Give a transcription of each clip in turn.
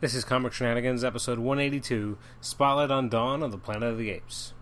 This is Comic Shenanigans, episode 182 Spotlight on Dawn of the Planet of the Apes.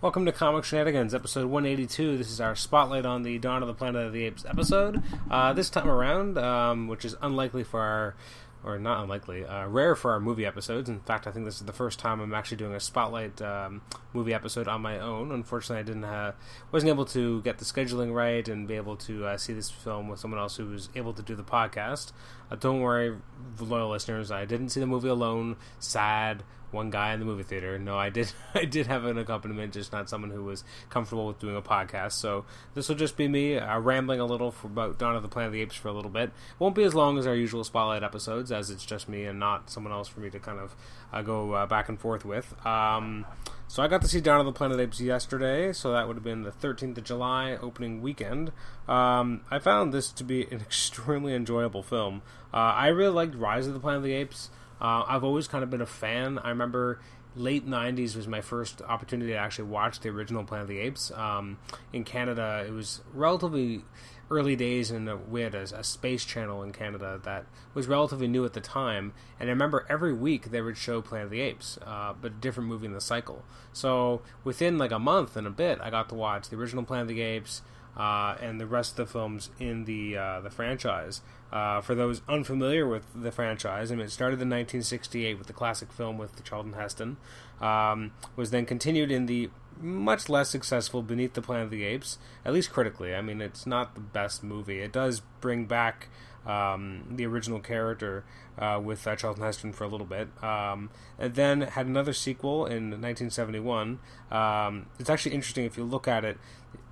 Welcome to Comic Shenanigans, episode 182. This is our Spotlight on the Dawn of the Planet of the Apes episode. Uh, this time around, um, which is unlikely for our or not unlikely, uh, rare for our movie episodes. In fact, I think this is the first time I'm actually doing a spotlight um, movie episode on my own. Unfortunately, I didn't have, wasn't able to get the scheduling right and be able to uh, see this film with someone else who was able to do the podcast. Uh, don't worry, loyal listeners, I didn't see the movie alone. Sad one guy in the movie theater. No, I did I did have an accompaniment, just not someone who was comfortable with doing a podcast. So this will just be me uh, rambling a little for about Dawn of the Planet of the Apes for a little bit. Won't be as long as our usual spotlight episodes, as it's just me and not someone else for me to kind of uh, go uh, back and forth with. Um, so I got to see Dawn of the Planet of the Apes yesterday, so that would have been the 13th of July opening weekend. Um, I found this to be an extremely enjoyable film. Uh, I really liked Rise of the Planet of the Apes. Uh, I've always kind of been a fan. I remember late 90s was my first opportunity to actually watch the original Planet of the Apes. Um, in Canada, it was relatively early days, and we had a, a, space channel in Canada that was relatively new at the time. And I remember every week they would show Planet of the Apes, uh, but a different movie in the cycle. So within like a month and a bit, I got to watch the original Planet of the Apes. Uh, and the rest of the films in the uh, the franchise. Uh, for those unfamiliar with the franchise, I mean, it started in 1968 with the classic film with Charlton Heston, um, was then continued in the much less successful Beneath the Planet of the Apes, at least critically. I mean, it's not the best movie. It does bring back um, the original character uh, with uh, Charlton Heston for a little bit. Um, and then had another sequel in 1971. Um, it's actually interesting if you look at it.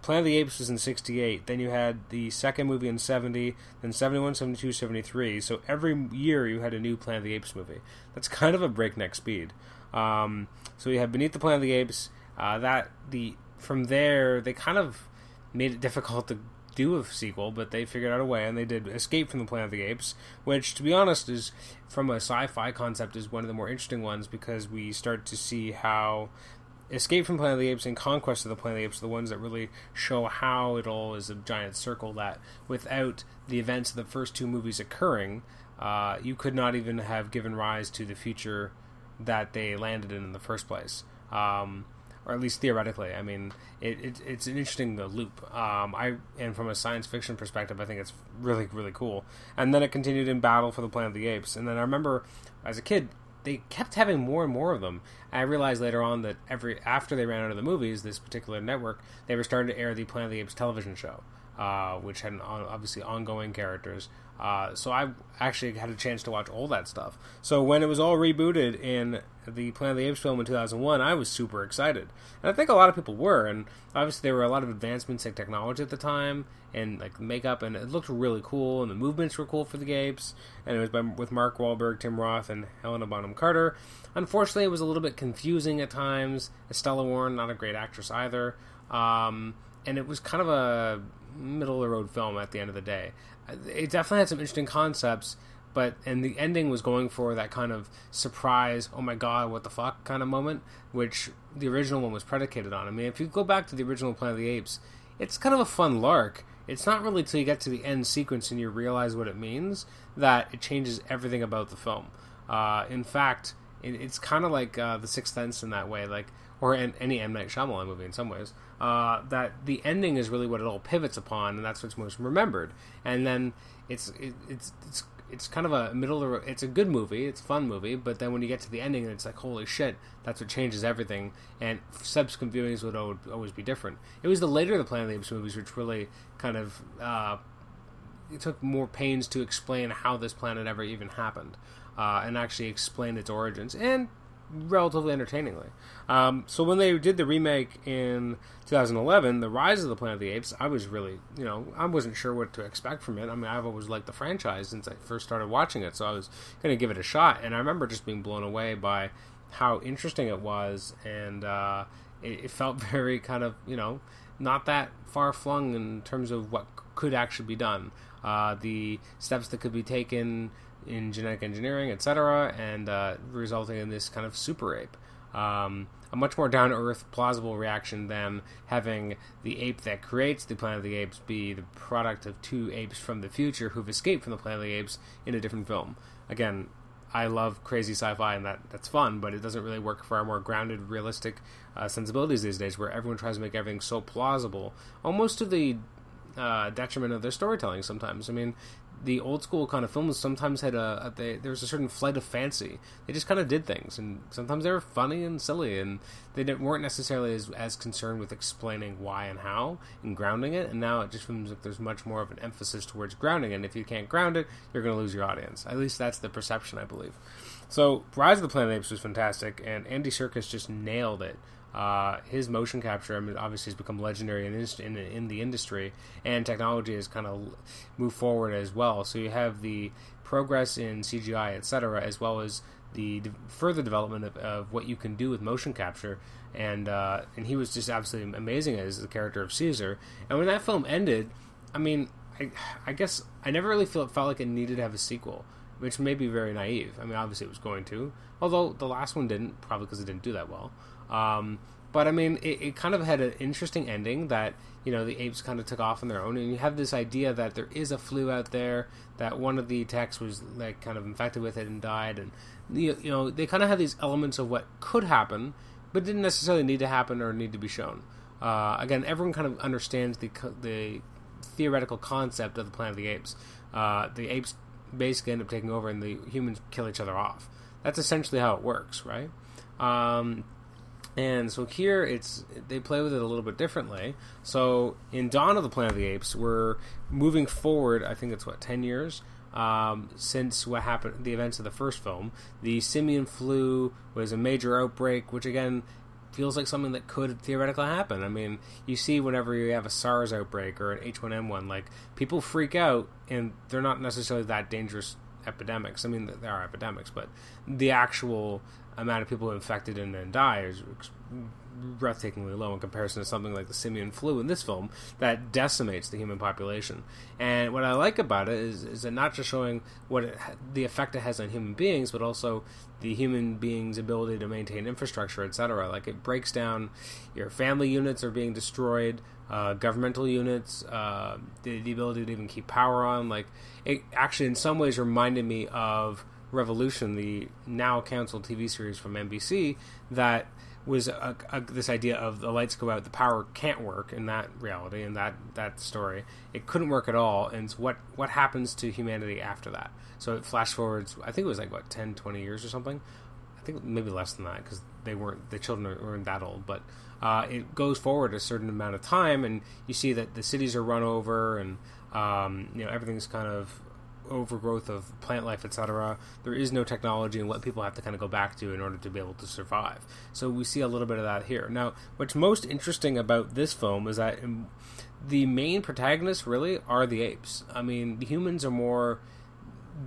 Planet of the Apes was in 68. Then you had the second movie in 70, then 71, 72, 73. So every year you had a new Planet of the Apes movie. That's kind of a breakneck speed. Um, so you had Beneath the Planet of the Apes. Uh, that the from there they kind of made it difficult to do a sequel, but they figured out a way, and they did Escape from the Planet of the Apes, which, to be honest, is from a sci-fi concept is one of the more interesting ones because we start to see how Escape from Planet of the Apes and Conquest of the Planet of the Apes are the ones that really show how it all is a giant circle that without the events of the first two movies occurring, uh, you could not even have given rise to the future that they landed in in the first place. Um, or at least theoretically. I mean, it, it it's an interesting uh, loop. Um, I and from a science fiction perspective, I think it's really really cool. And then it continued in Battle for the Planet of the Apes. And then I remember as a kid, they kept having more and more of them. And I realized later on that every after they ran out of the movies, this particular network, they were starting to air the Planet of the Apes television show, uh, which had obviously ongoing characters. Uh, so I actually had a chance to watch all that stuff. So when it was all rebooted in the Planet of the Apes film in 2001, I was super excited, and I think a lot of people were. And obviously, there were a lot of advancements in technology at the time, and like makeup, and it looked really cool, and the movements were cool for the apes. And it was by, with Mark Wahlberg, Tim Roth, and Helena Bonham Carter. Unfortunately, it was a little bit confusing at times. Estella Warren, not a great actress either, um, and it was kind of a middle of the road film at the end of the day it definitely had some interesting concepts but and the ending was going for that kind of surprise oh my god what the fuck kind of moment which the original one was predicated on i mean if you go back to the original planet of the apes it's kind of a fun lark it's not really till you get to the end sequence and you realize what it means that it changes everything about the film uh, in fact it, it's kind of like uh, the sixth sense in that way like or any M Night Shyamalan movie in some ways, uh, that the ending is really what it all pivots upon, and that's what's most remembered. And then it's it, it's it's it's kind of a middle of it's a good movie, it's a fun movie, but then when you get to the ending, it's like holy shit, that's what changes everything. And subsequent viewings would always be different. It was the later the Planet of the Apes movies which really kind of uh, it took more pains to explain how this planet ever even happened, uh, and actually explain its origins and relatively entertainingly. Um, so when they did the remake in 2011, The Rise of the Planet of the Apes, I was really, you know, I wasn't sure what to expect from it. I mean, I've always liked the franchise since I first started watching it, so I was going to give it a shot. And I remember just being blown away by how interesting it was, and uh, it, it felt very kind of, you know, not that far flung in terms of what could actually be done. Uh, the steps that could be taken in genetic engineering, etc., and uh, resulting in this kind of super ape. um, a much more down to earth, plausible reaction than having the ape that creates the Planet of the Apes be the product of two apes from the future who've escaped from the Planet of the Apes in a different film. Again, I love crazy sci-fi and that that's fun, but it doesn't really work for our more grounded, realistic uh, sensibilities these days, where everyone tries to make everything so plausible, almost to the uh, detriment of their storytelling. Sometimes, I mean, the old school kind of films sometimes had a, a they, there was a certain flight of fancy. They just kind of did things, and sometimes they were funny and silly, and they weren't necessarily as, as concerned with explaining why and how and grounding it. And now it just seems like there's much more of an emphasis towards grounding. And if you can't ground it, you're going to lose your audience. At least that's the perception, I believe. So Rise of the Planet of Apes was fantastic, and Andy Serkis just nailed it. Uh, his motion capture, I mean, obviously, has become legendary in, in, in the industry, and technology has kind of moved forward as well. So you have the progress in CGI, etc., as well as the de- further development of, of, what you can do with motion capture. And uh, and he was just absolutely amazing as the character of Caesar. And when that film ended, I mean, I, I guess I never really felt felt like it needed to have a sequel, which may be very naive. I mean, obviously it was going to, although the last one didn't, probably because it didn't do that well. Um, but I mean, it, it, kind of had an interesting ending that you know the apes kind of took off on their own, and you have this idea that there is a flu out there that one of the techs was like kind of infected with it and died, and you, you know they kind of have these elements of what could happen, but didn't necessarily need to happen or need to be shown. Uh, again, everyone kind of understands the the theoretical concept of the Planet of the Apes. Uh, the apes basically end up taking over, and the humans kill each other off. That's essentially how it works, right? Um, and so here it's they play with it a little bit differently. So in Dawn of the Planet of the Apes, we're moving forward. I think it's what ten years um, since what happened, the events of the first film. The simian flu was a major outbreak, which again feels like something that could theoretically happen. I mean, you see whenever you have a SARS outbreak or an H1N1, like people freak out, and they're not necessarily that dangerous epidemics. I mean, there are epidemics, but the actual amount of people infected and then die is breathtakingly low in comparison to something like the simian flu in this film that decimates the human population. And what I like about it is, is it not just showing what it, the effect it has on human beings, but also the human being's ability to maintain infrastructure, etc. Like it breaks down your family units are being destroyed, uh, governmental units, uh, the, the ability to even keep power on. Like it actually, in some ways, reminded me of Revolution, the now canceled TV series from NBC that was a, a, this idea of the lights go out, the power can't work in that reality, in that that story. It couldn't work at all, and what what happens to humanity after that? So it flash forwards. I think it was like what 10, 20 years or something. I think maybe less than that because they weren't the children weren't that old, but uh, it goes forward a certain amount of time, and you see that the cities are run over, and um, you know everything's kind of overgrowth of plant life, etc. There is no technology and what people have to kind of go back to in order to be able to survive. So we see a little bit of that here. Now, what's most interesting about this film is that um, the main protagonists really are the apes. I mean, the humans are more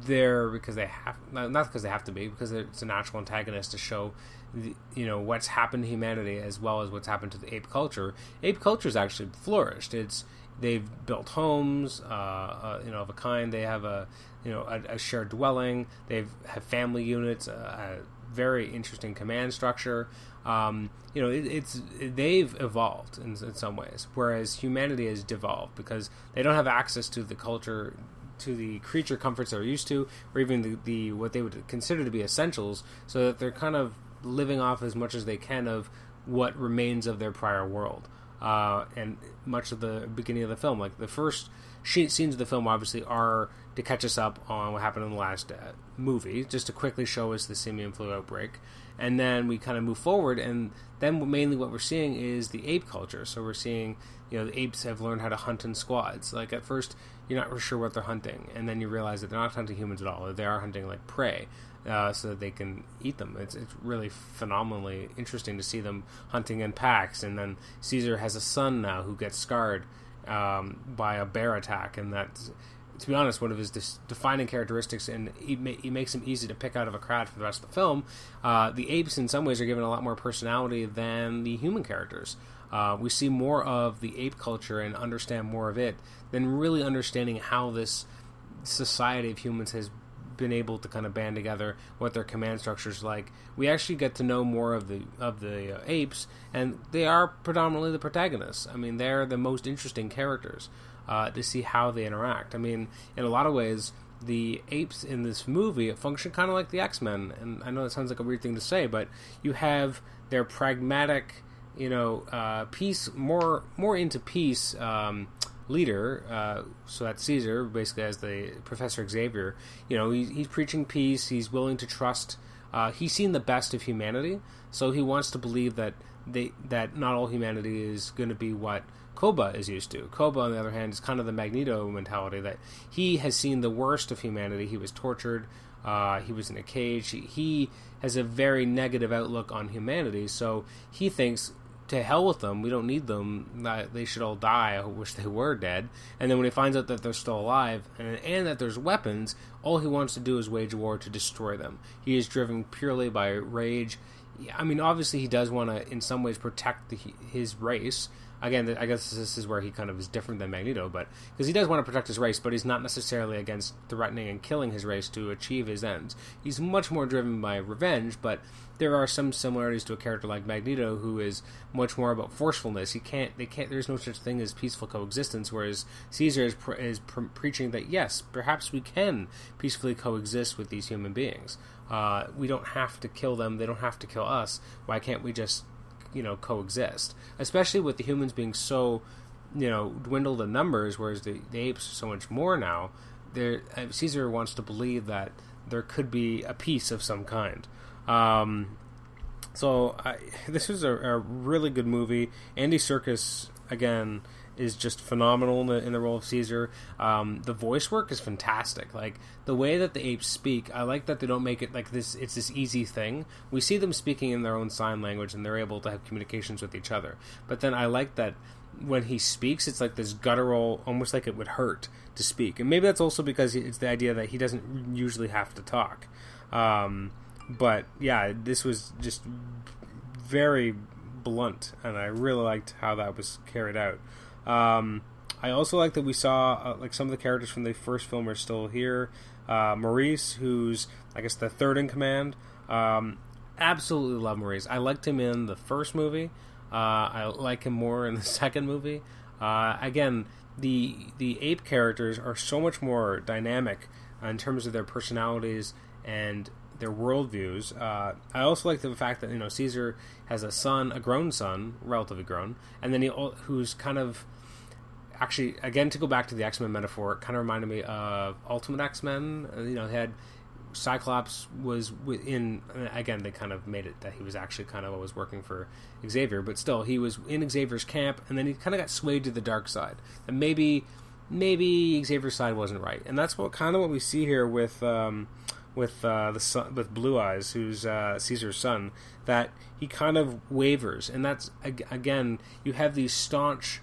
there because they have not because they have to be because it's a natural antagonist to show the, you know what's happened to humanity as well as what's happened to the ape culture ape culture has actually flourished it's they've built homes, uh, uh, you know, of a kind. They have a, you know, a, a shared dwelling. They've have family units, a, a very interesting command structure. Um, you know, it, it's they've evolved in, in, some ways, whereas humanity has devolved because they don't have access to the culture, to the creature comforts they're used to, or even the, the what they would consider to be essentials. So that they're kind of living off as much as they can of what remains of their prior world uh, and much of the beginning of the film. Like the first scenes of the film, obviously, are to catch us up on what happened in the last uh, movie, just to quickly show us the simian flu outbreak, and then we kind of move forward, and then mainly what we're seeing is the ape culture. So we're seeing, you know, the apes have learned how to hunt in squads. Like at first, you're not sure what they're hunting, and then you realize that they're not hunting humans at all. They are hunting like prey uh, so that they can eat them. It's it's really phenomenally interesting to see them hunting in packs. And then Caesar has a son now who gets scarred um, by a bear attack, and that's to be honest, one of his defining characteristics, and he, ma- he, makes him easy to pick out of a crowd for the rest of the film. Uh, the apes, in some ways, are given a lot more personality than the human characters. Uh, we see more of the ape culture and understand more of it than really understanding how this society of humans has been able to kind of band together what their command structure is like. We actually get to know more of the of the uh, apes, and they are predominantly the protagonists. I mean, they're the most interesting characters uh, to see how they interact. I mean, in a lot of ways, the apes in this movie function kind of like the X Men, and I know that sounds like a weird thing to say, but you have their pragmatic, you know, uh, peace more more into peace. Um, leader, uh, so that's Caesar, basically as the Professor Xavier. You know, he, he's preaching peace. He's willing to trust. Uh, he's seen the best of humanity, so he wants to believe that they that not all humanity is going to be what Koba is used to. Koba, on the other hand, is kind of the Magneto mentality that he has seen the worst of humanity. He was tortured. Uh, he was in a cage. He, he has a very negative outlook on humanity, so he thinks to hell with them. We don't need them. They should all die. I wish they were dead. And then when he finds out that they're still alive and, and that there's weapons, all he wants to do is wage war to destroy them. He is driven purely by rage. I mean, obviously, he does want to, in some ways, protect the, his race again, I guess this is where he kind of is different than Magneto, but because he does want to protect his race, but he's not necessarily against threatening and killing his race to achieve his ends. He's much more driven by revenge, but there are some similarities to a character like Magneto, who is much more about forcefulness. He can't, they can't. There's no such thing as peaceful coexistence. Whereas Caesar is, pre- is pre- preaching that yes, perhaps we can peacefully coexist with these human beings. Uh, we don't have to kill them; they don't have to kill us. Why can't we just you know coexist, especially with the humans being so you know dwindled in numbers, whereas the, the apes are so much more now. There, uh, Caesar wants to believe that there could be a peace of some kind. Um, so I, this was a, a, really good movie. Andy Serkis again is just phenomenal in the, in the role of Caesar. Um, the voice work is fantastic. Like the way that the apes speak, I like that they don't make it like this. It's this easy thing. We see them speaking in their own sign language, and they're able to have communications with each other. But then I like that when he speaks, it's like this guttural, almost like it would hurt to speak. And maybe that's also because it's the idea that he doesn't usually have to talk. Um, but yeah, this was just very blunt, and I really liked how that was carried out. Um, I also like that we saw uh, like some of the characters from the first film are still here. Uh, Maurice, who's I guess the third in command. Um, absolutely love Maurice. I liked him in the first movie. Uh, I like him more in the second movie. Uh, again, the the ape characters are so much more dynamic in terms of their personalities and their worldviews. Uh, I also like the fact that you know Caesar has a son, a grown son, relatively grown, and then he who's kind of actually again to go back to the X Men metaphor, it kind of reminded me of Ultimate X Men. Uh, you know, had Cyclops was in again they kind of made it that he was actually kind of always working for Xavier, but still he was in Xavier's camp, and then he kind of got swayed to the dark side, and maybe maybe Xavier's side wasn't right, and that's what kind of what we see here with. Um, with uh, the son, with Blue Eyes, who's uh, Caesar's son, that he kind of wavers, and that's again you have these staunch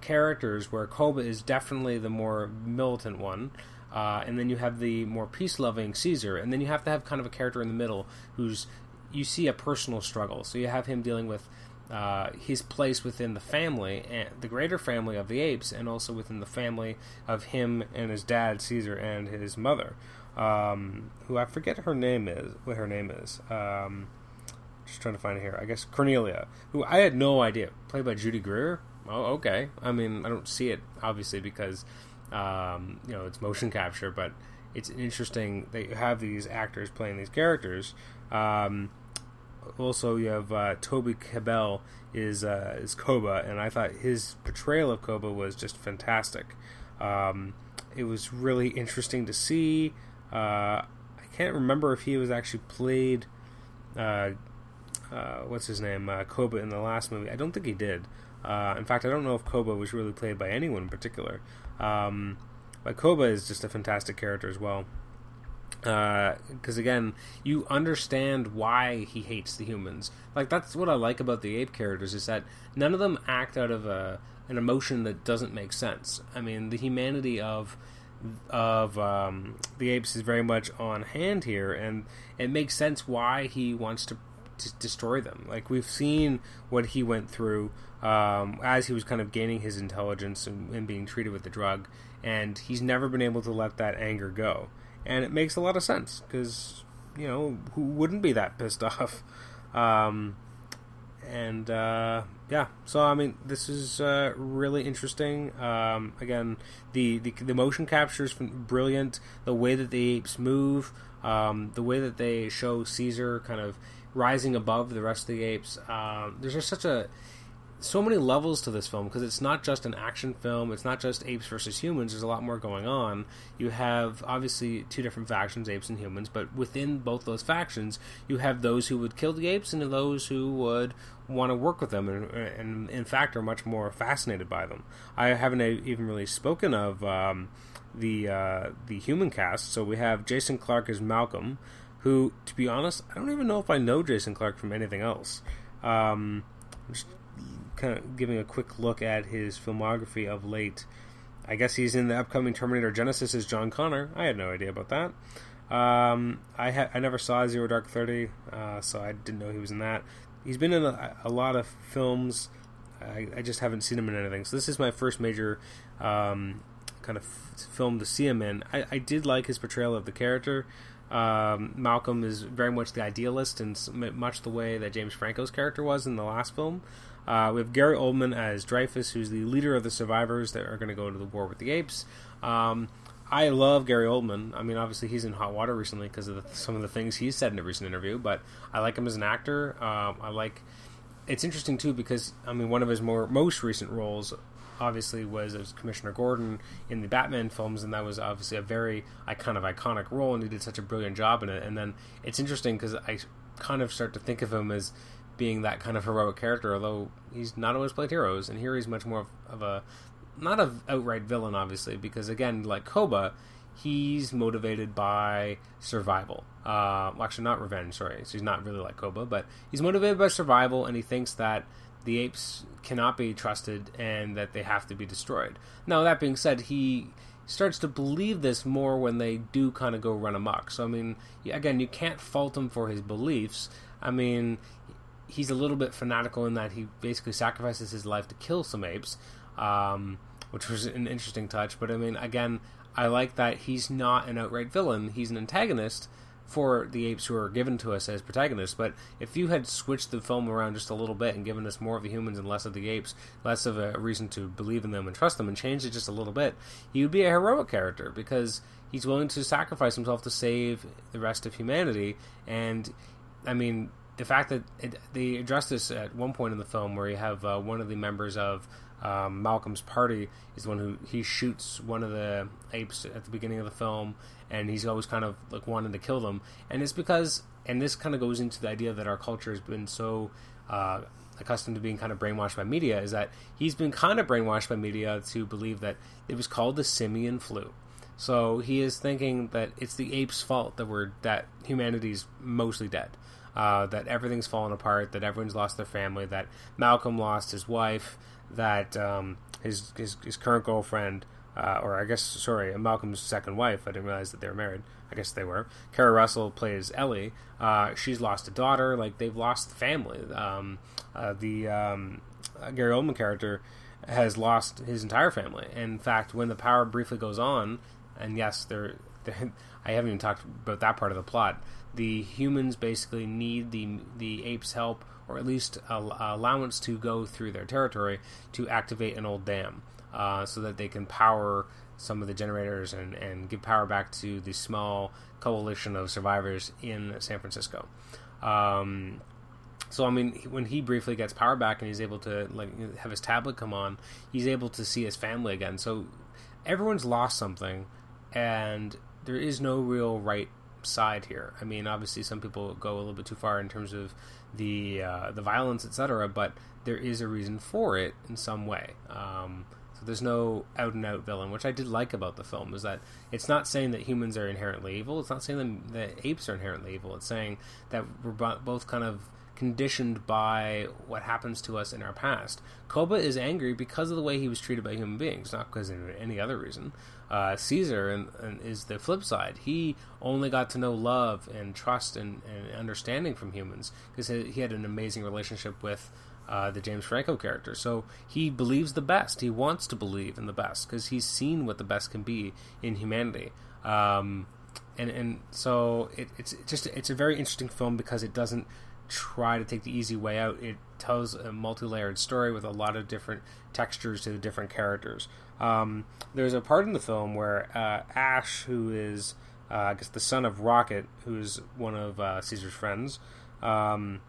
characters where Koba is definitely the more militant one, uh, and then you have the more peace-loving Caesar, and then you have to have kind of a character in the middle who's you see a personal struggle. So you have him dealing with uh, his place within the family, and the greater family of the apes, and also within the family of him and his dad Caesar and his mother um, who I forget her name is, what her name is. Um, just trying to find it here. I guess Cornelia, who I had no idea, played by Judy Greer. Oh, okay. I mean, I don't see it obviously because um, you know it's motion capture, but it's interesting that you have these actors playing these characters. Um, also, you have uh, Toby Kebbell is uh, is Koba, and I thought his portrayal of Koba was just fantastic. Um, it was really interesting to see. Uh, I can't remember if he was actually played. Uh, uh, what's his name? Uh, Koba in the last movie. I don't think he did. Uh, in fact, I don't know if Koba was really played by anyone in particular. Um, but Koba is just a fantastic character as well. Because uh, again, you understand why he hates the humans. Like that's what I like about the ape characters is that none of them act out of a, an emotion that doesn't make sense. I mean, the humanity of of um, the apes is very much on hand here, and it makes sense why he wants to, destroy them. Like we've seen what he went through um, as he was kind of gaining his intelligence and, and, being treated with the drug, and he's never been able to let that anger go. and it makes a lot of sense because you know who wouldn't be that pissed off. Um, and uh, yeah, so I mean, this is uh, really interesting. Um, again, the, the the motion capture is brilliant. The way that the apes move, um, the way that they show Caesar kind of rising above the rest of the apes. Um, there's just such a so many levels to this film because it's not just an action film. It's not just apes versus humans. There's a lot more going on. You have obviously two different factions, apes and humans, but within both those factions, you have those who would kill the apes and those who would want to work with them, and, and in fact are much more fascinated by them. I haven't even really spoken of um, the uh, the human cast. So we have Jason Clarke as Malcolm, who, to be honest, I don't even know if I know Jason Clarke from anything else. Um, just kind of giving a quick look at his filmography of late. I guess he's in the upcoming Terminator Genisys as John Connor. I had no idea about that. Um, I ha- I never saw Zero Dark Thirty, uh, so I didn't know he was in that. He's been in a, a lot of films. I, I, just haven't seen him in anything. So this is my first major um, kind of f- film to see him in. I, I, did like his portrayal of the character. Um, Malcolm is very much the idealist, and much the way that James Franco's character was in the last film. Uh, we have Gary Oldman as Dreyfus, who's the leader of the survivors that are going to go to the war with the apes. Um, I love Gary Oldman. I mean, obviously he's in hot water recently because of the, some of the things he's said in a recent interview. But I like him as an actor. Um, I like. It's interesting too because I mean, one of his more most recent roles, obviously, was as Commissioner Gordon in the Batman films, and that was obviously a very kind of iconic role, and he did such a brilliant job in it. And then it's interesting because I kind of start to think of him as being that kind of heroic character, although he's not always played heroes, and here he's much more of a not an outright villain, obviously, because again, like Koba, he's motivated by survival. Uh, well, actually, not revenge. Sorry, so he's not really like Koba, but he's motivated by survival, and he thinks that the apes cannot be trusted and that they have to be destroyed. Now, that being said, he starts to believe this more when they do kind of go run amok. So, I mean, again, you can't fault him for his beliefs. I mean, he's a little bit fanatical in that he basically sacrifices his life to kill some apes. Um, which was an interesting touch. But I mean, again, I like that he's not an outright villain; he's an antagonist for the apes who are given to us as protagonists. But if you had switched the film around just a little bit and given us more of the humans and less of the apes, less of a reason to believe in them and trust them, and changed it just a little bit, he would be a heroic character because he's willing to sacrifice himself to save the rest of humanity. And I mean, the fact that it, they address this at one point in the film where you have uh, one of the members of um, Malcolm's party is the one who he shoots one of the apes at the beginning of the film, and he's always kind of like wanting to kill them, and it's because, and this kind of goes into the idea that our culture has been so. Uh, accustomed to being kind of brainwashed by media is that he's been kind of brainwashed by media to believe that it was called the simian flu. So he is thinking that it's the ape's fault that we're that humanity's mostly dead, uh, that everything's fallen apart, that everyone's lost their family, that Malcolm lost his wife, that um, his, his, his current girlfriend, uh, or I guess sorry, Malcolm's second wife. I didn't realize that they were married. I guess they were. Keri Russell plays Ellie. Uh, she's lost a daughter. Like they've lost the family. Um, uh, the um, Gary Oldman character has lost his entire family. In fact, when the power briefly goes on, and yes, they're I haven't even talked about that part of the plot. The humans basically need the the apes' help or at least allowance to go through their territory to activate an old dam uh, so that they can power some of the generators and, and give power back to the small coalition of survivors in San Francisco. Um, so I mean, when he briefly gets power back and he's able to like have his tablet come on, he's able to see his family again. So everyone's lost something, and there is no real right side here. I mean, obviously, some people go a little bit too far in terms of the uh, the violence, etc. But there is a reason for it in some way. Um, so there's no out and out villain, which I did like about the film, is that it's not saying that humans are inherently evil. It's not saying that, that apes are inherently evil. It's saying that we're both kind of conditioned by what happens to us in our past. Koba is angry because of the way he was treated by human beings, not because of any other reason. Uh, Caesar and, and is the flip side. He only got to know love and trust and, and understanding from humans because he had an amazing relationship with uh, the James Franco character. So he believes the best. He wants to believe in the best because he's seen what the best can be in humanity. Um, and and so it, it's just it's a very interesting film because it doesn't try to take the easy way out. It tells a multi-layered story with a lot of different textures to the different characters. Um, there's a part in the film where uh, Ash, who is uh, I guess the son of Rocket, who's one of uh, Caesar's friends, um,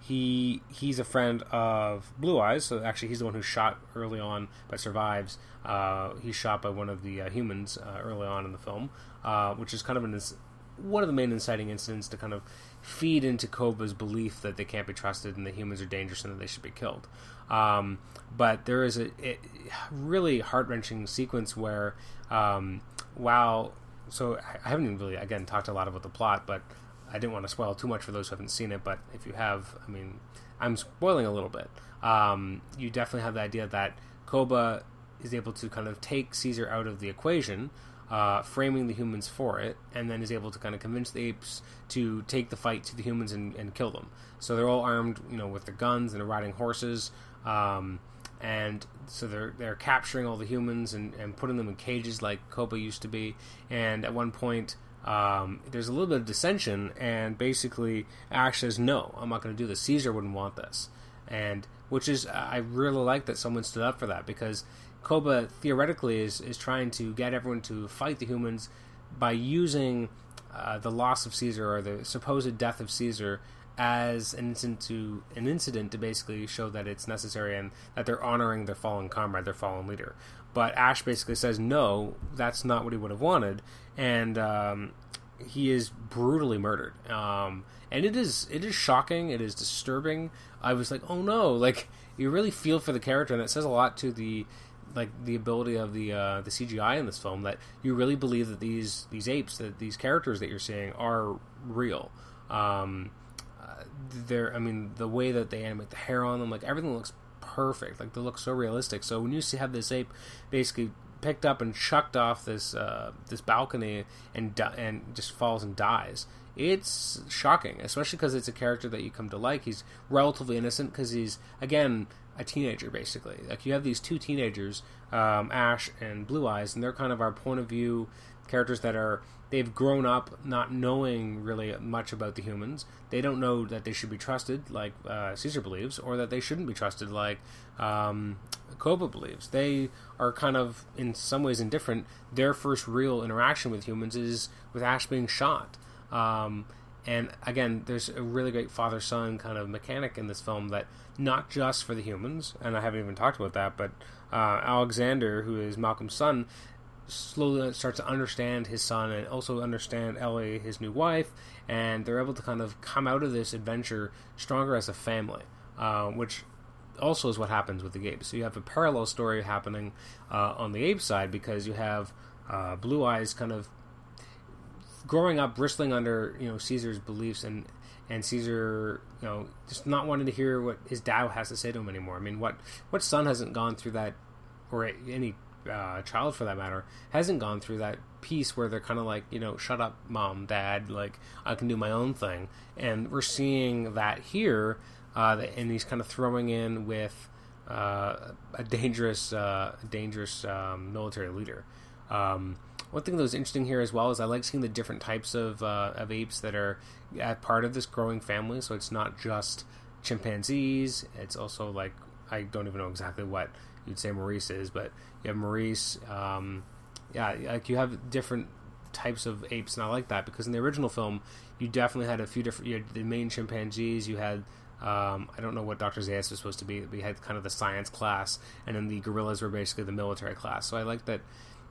he he's a friend of Blue Eyes. So actually, he's the one who shot early on but survives. Uh, he's shot by one of the uh, humans uh, early on in the film, which is kind of an, one of the main inciting incidents to kind of feed into Koba's belief that they can't be trusted and that humans are dangerous and that they should be killed. Um, but there is a it, really heart wrenching sequence where, um, while so I haven't even really again talked a lot about the plot, but I didn't want to spoil too much for those who haven't seen it, but if you have, I mean, I'm spoiling a little bit. Um, you definitely have the idea that Koba is able to kind of take Caesar out of the equation, uh, framing the humans for it, and then is able to kind of convince the apes to take the fight to the humans and, and kill them. So they're all armed, you know, with their guns and they're riding horses. Um, and so they're they're capturing all the humans and, and putting them in cages like Koba used to be. And at one point, um, there's a little bit of dissension, and basically Ash says, "No, I'm not going to do this. Caesar wouldn't want this," and which is I really like that someone stood up for that because Koba theoretically is is trying to get everyone to fight the humans by using uh, the loss of Caesar or the supposed death of Caesar as an incident to an incident to basically show that it's necessary and that they're honoring their fallen comrade, their fallen leader. But Ash basically says no, that's not what he would have wanted, and um, he is brutally murdered. Um, and it is it is shocking. It is disturbing. I was like, oh no, like you really feel for the character, and it says a lot to the like the ability of the uh, the CGI in this film that you really believe that these these apes, that these characters that you're seeing are real. Um, uh, they're, I mean, the way that they animate the hair on them, like everything looks perfect. Like they look so realistic. So when you see have this ape basically picked up and chucked off this uh, this balcony and di- and just falls and dies, it's shocking, especially because it's a character that you come to like. He's relatively innocent because he's again a teenager, basically. Like you have these two teenagers, um, Ash and Blue Eyes, and they're kind of our point of view characters that are they've grown up not knowing really much about the humans. They don't know that they should be trusted, like uh, Caesar believes, or that they shouldn't be trusted, like um, Koba believes. They are kind of, in some ways, indifferent. Their first real interaction with humans is with Ash being shot. Um, and again, there's a really great father son kind of mechanic in this film that not just for the humans, and I haven't even talked about that, but uh, Alexander, who is Malcolm's son, slowly starts to understand his son and also understand Ellie, his new wife, and they're able to kind of come out of this adventure stronger as a family, uh, which also is what happens with the apes. So you have a parallel story happening uh, on the ape side because you have uh, Blue Eyes kind of growing up bristling under you know Caesar's beliefs and and Caesar you know just not wanting to hear what his dad has to say to him anymore. I mean, what what son hasn't gone through that, or any uh, child for that matter, hasn't gone through that piece where they're kind of like, you know, shut up, mom, dad, like I can do my own thing, and we're seeing that here, uh, and he's kind of throwing in with uh, a dangerous, uh, dangerous um, military leader. Um, one thing that was interesting here as well is I like seeing the different types of uh, of apes that are at part of this growing family. So it's not just chimpanzees; it's also like I don't even know exactly what you'd say Maurice is, but you have Maurice. Um, yeah, like you have different types of apes, and I like that because in the original film, you definitely had a few different. You had the main chimpanzees, you had. Um, I don't know what Dr. Zaius was supposed to be. But we had kind of the science class, and then the gorillas were basically the military class. So I like that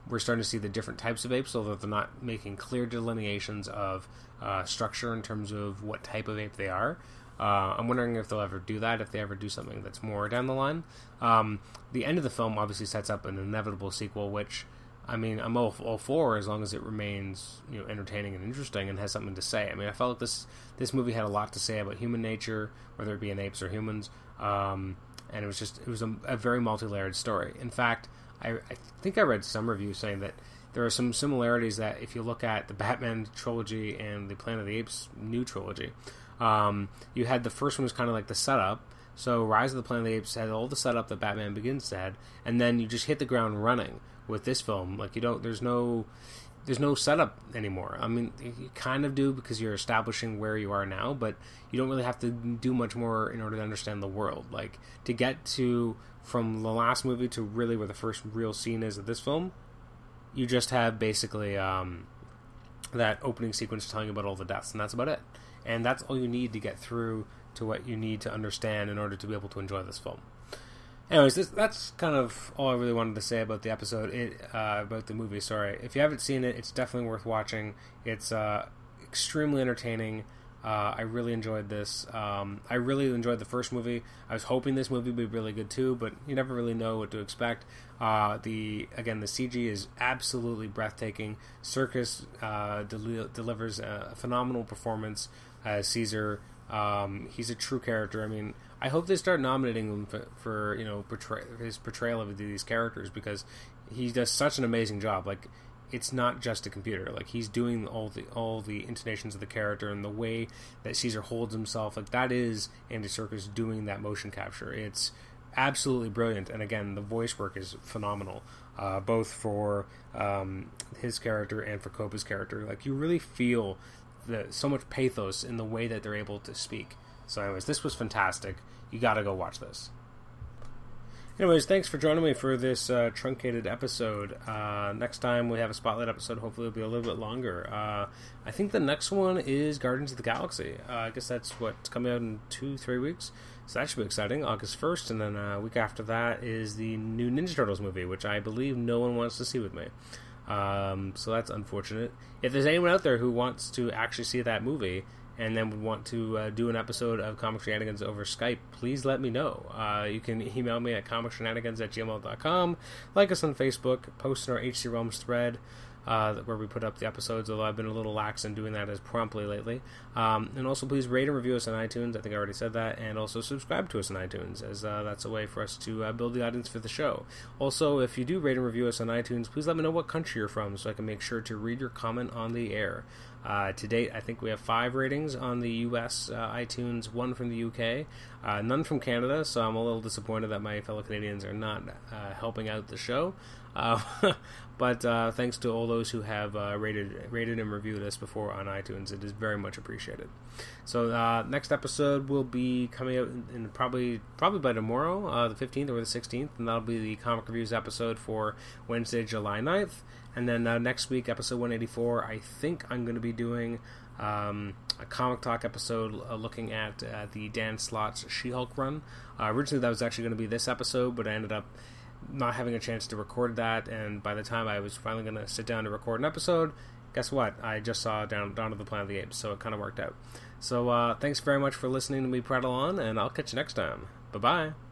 we're starting to see the different types of apes, although they're not making clear delineations of uh, structure in terms of what type of ape they are. Uh, I'm wondering if they'll ever do that, if they ever do something that's more down the line. Um, the end of the film obviously sets up an inevitable sequel, which, I mean, I'm all, all for as long as it remains, you know, entertaining and interesting and has something to say. I mean, I felt like this this movie had a lot to say about human nature, whether it be in apes or humans, um, and it was just it was a, a very multi-layered story. In fact, I, I think I read some review saying that there are some similarities that if you look at the Batman trilogy and the Planet of the Apes new trilogy, um, you had the first one was kind of like the setup. So Rise of the Planet of the Apes had all the setup that Batman Begins had, and then you just hit the ground running with this film. Like you don't, there's no, there's no setup anymore. I mean, you kind of do because you're establishing where you are now, but you don't really have to do much more in order to understand the world. Like to get to from the last movie to really where the first real scene is of this film, you just have basically um, that opening sequence telling you about all the deaths, and that's about it. And that's all you need to get through to what you need to understand in order to be able to enjoy this film. Anyways, this, that's kind of all I really wanted to say about the episode. It uh, about the movie. Sorry, if you haven't seen it, it's definitely worth watching. It's uh, extremely entertaining. Uh, I really enjoyed this. Um, I really enjoyed the first movie. I was hoping this movie would be really good too, but you never really know what to expect. Uh, the again, the CG is absolutely breathtaking. Serkis uh, del- delivers a phenomenal performance as Caesar. Um, he's a true character. I mean, I hope they start nominating him for, for you know portray- his portrayal of these characters because he does such an amazing job. Like it's not just a computer. Like he's doing all the all the intonations of the character and the way that Caesar holds himself. Like that is Andy Serkis doing that motion capture. It's absolutely brilliant. And again, the voice work is phenomenal, uh, both for um, his character and for Koba's character. Like you really feel the so much pathos in the way that they're able to speak. So, anyways, this was fantastic. You got to go watch this. Anyways, thanks for joining me for this uh, truncated episode. Uh, next time we have a spotlight episode. Hopefully, it'll be a little bit longer. Uh, I think the next one is Guardians of the Galaxy. Uh, I guess that's what's coming out in two, three weeks. So that should be exciting. August first, and then uh, a week after that is the new Ninja Turtles movie, which I believe no one wants to see with me. Um, so that's unfortunate. If there's anyone out there who wants to actually see that movie, and then would want to uh, do an episode of Comic Shenanigans over Skype, please let me know. Uh, you can email me at comicshenanigans at gmail.com, like us on Facebook, post in our HC Realms thread. Uh, where we put up the episodes, although I've been a little lax in doing that as promptly lately. Um, and also, please rate and review us on iTunes. I think I already said that. And also, subscribe to us on iTunes, as uh, that's a way for us to uh, build the audience for the show. Also, if you do rate and review us on iTunes, please let me know what country you're from so I can make sure to read your comment on the air. Uh, to date, I think we have five ratings on the US uh, iTunes, one from the UK, uh, none from Canada, so I'm a little disappointed that my fellow Canadians are not uh, helping out the show. Uh, but uh, thanks to all those who have rated rated and reviewed us before on iTunes, it is very much appreciated. So next episode will be coming out in, in probably probably by tomorrow, the 15th or the 16th, and that'll be the comic reviews episode for Wednesday, July 9th. And then uh, next week, episode 184, I think I'm going to be doing um, a comic talk episode uh, looking at uh, the Dan Slott's She Hulk run. Uh, originally, that was actually going to be this episode, but I ended up not having a chance to record that. And by the time I was finally going to sit down to record an episode, guess what? I just saw Down, Dawn of the Planet of the Apes, so it kind of worked out. So uh, thanks very much for listening to me prattle on, and I'll catch you next time. Bye bye.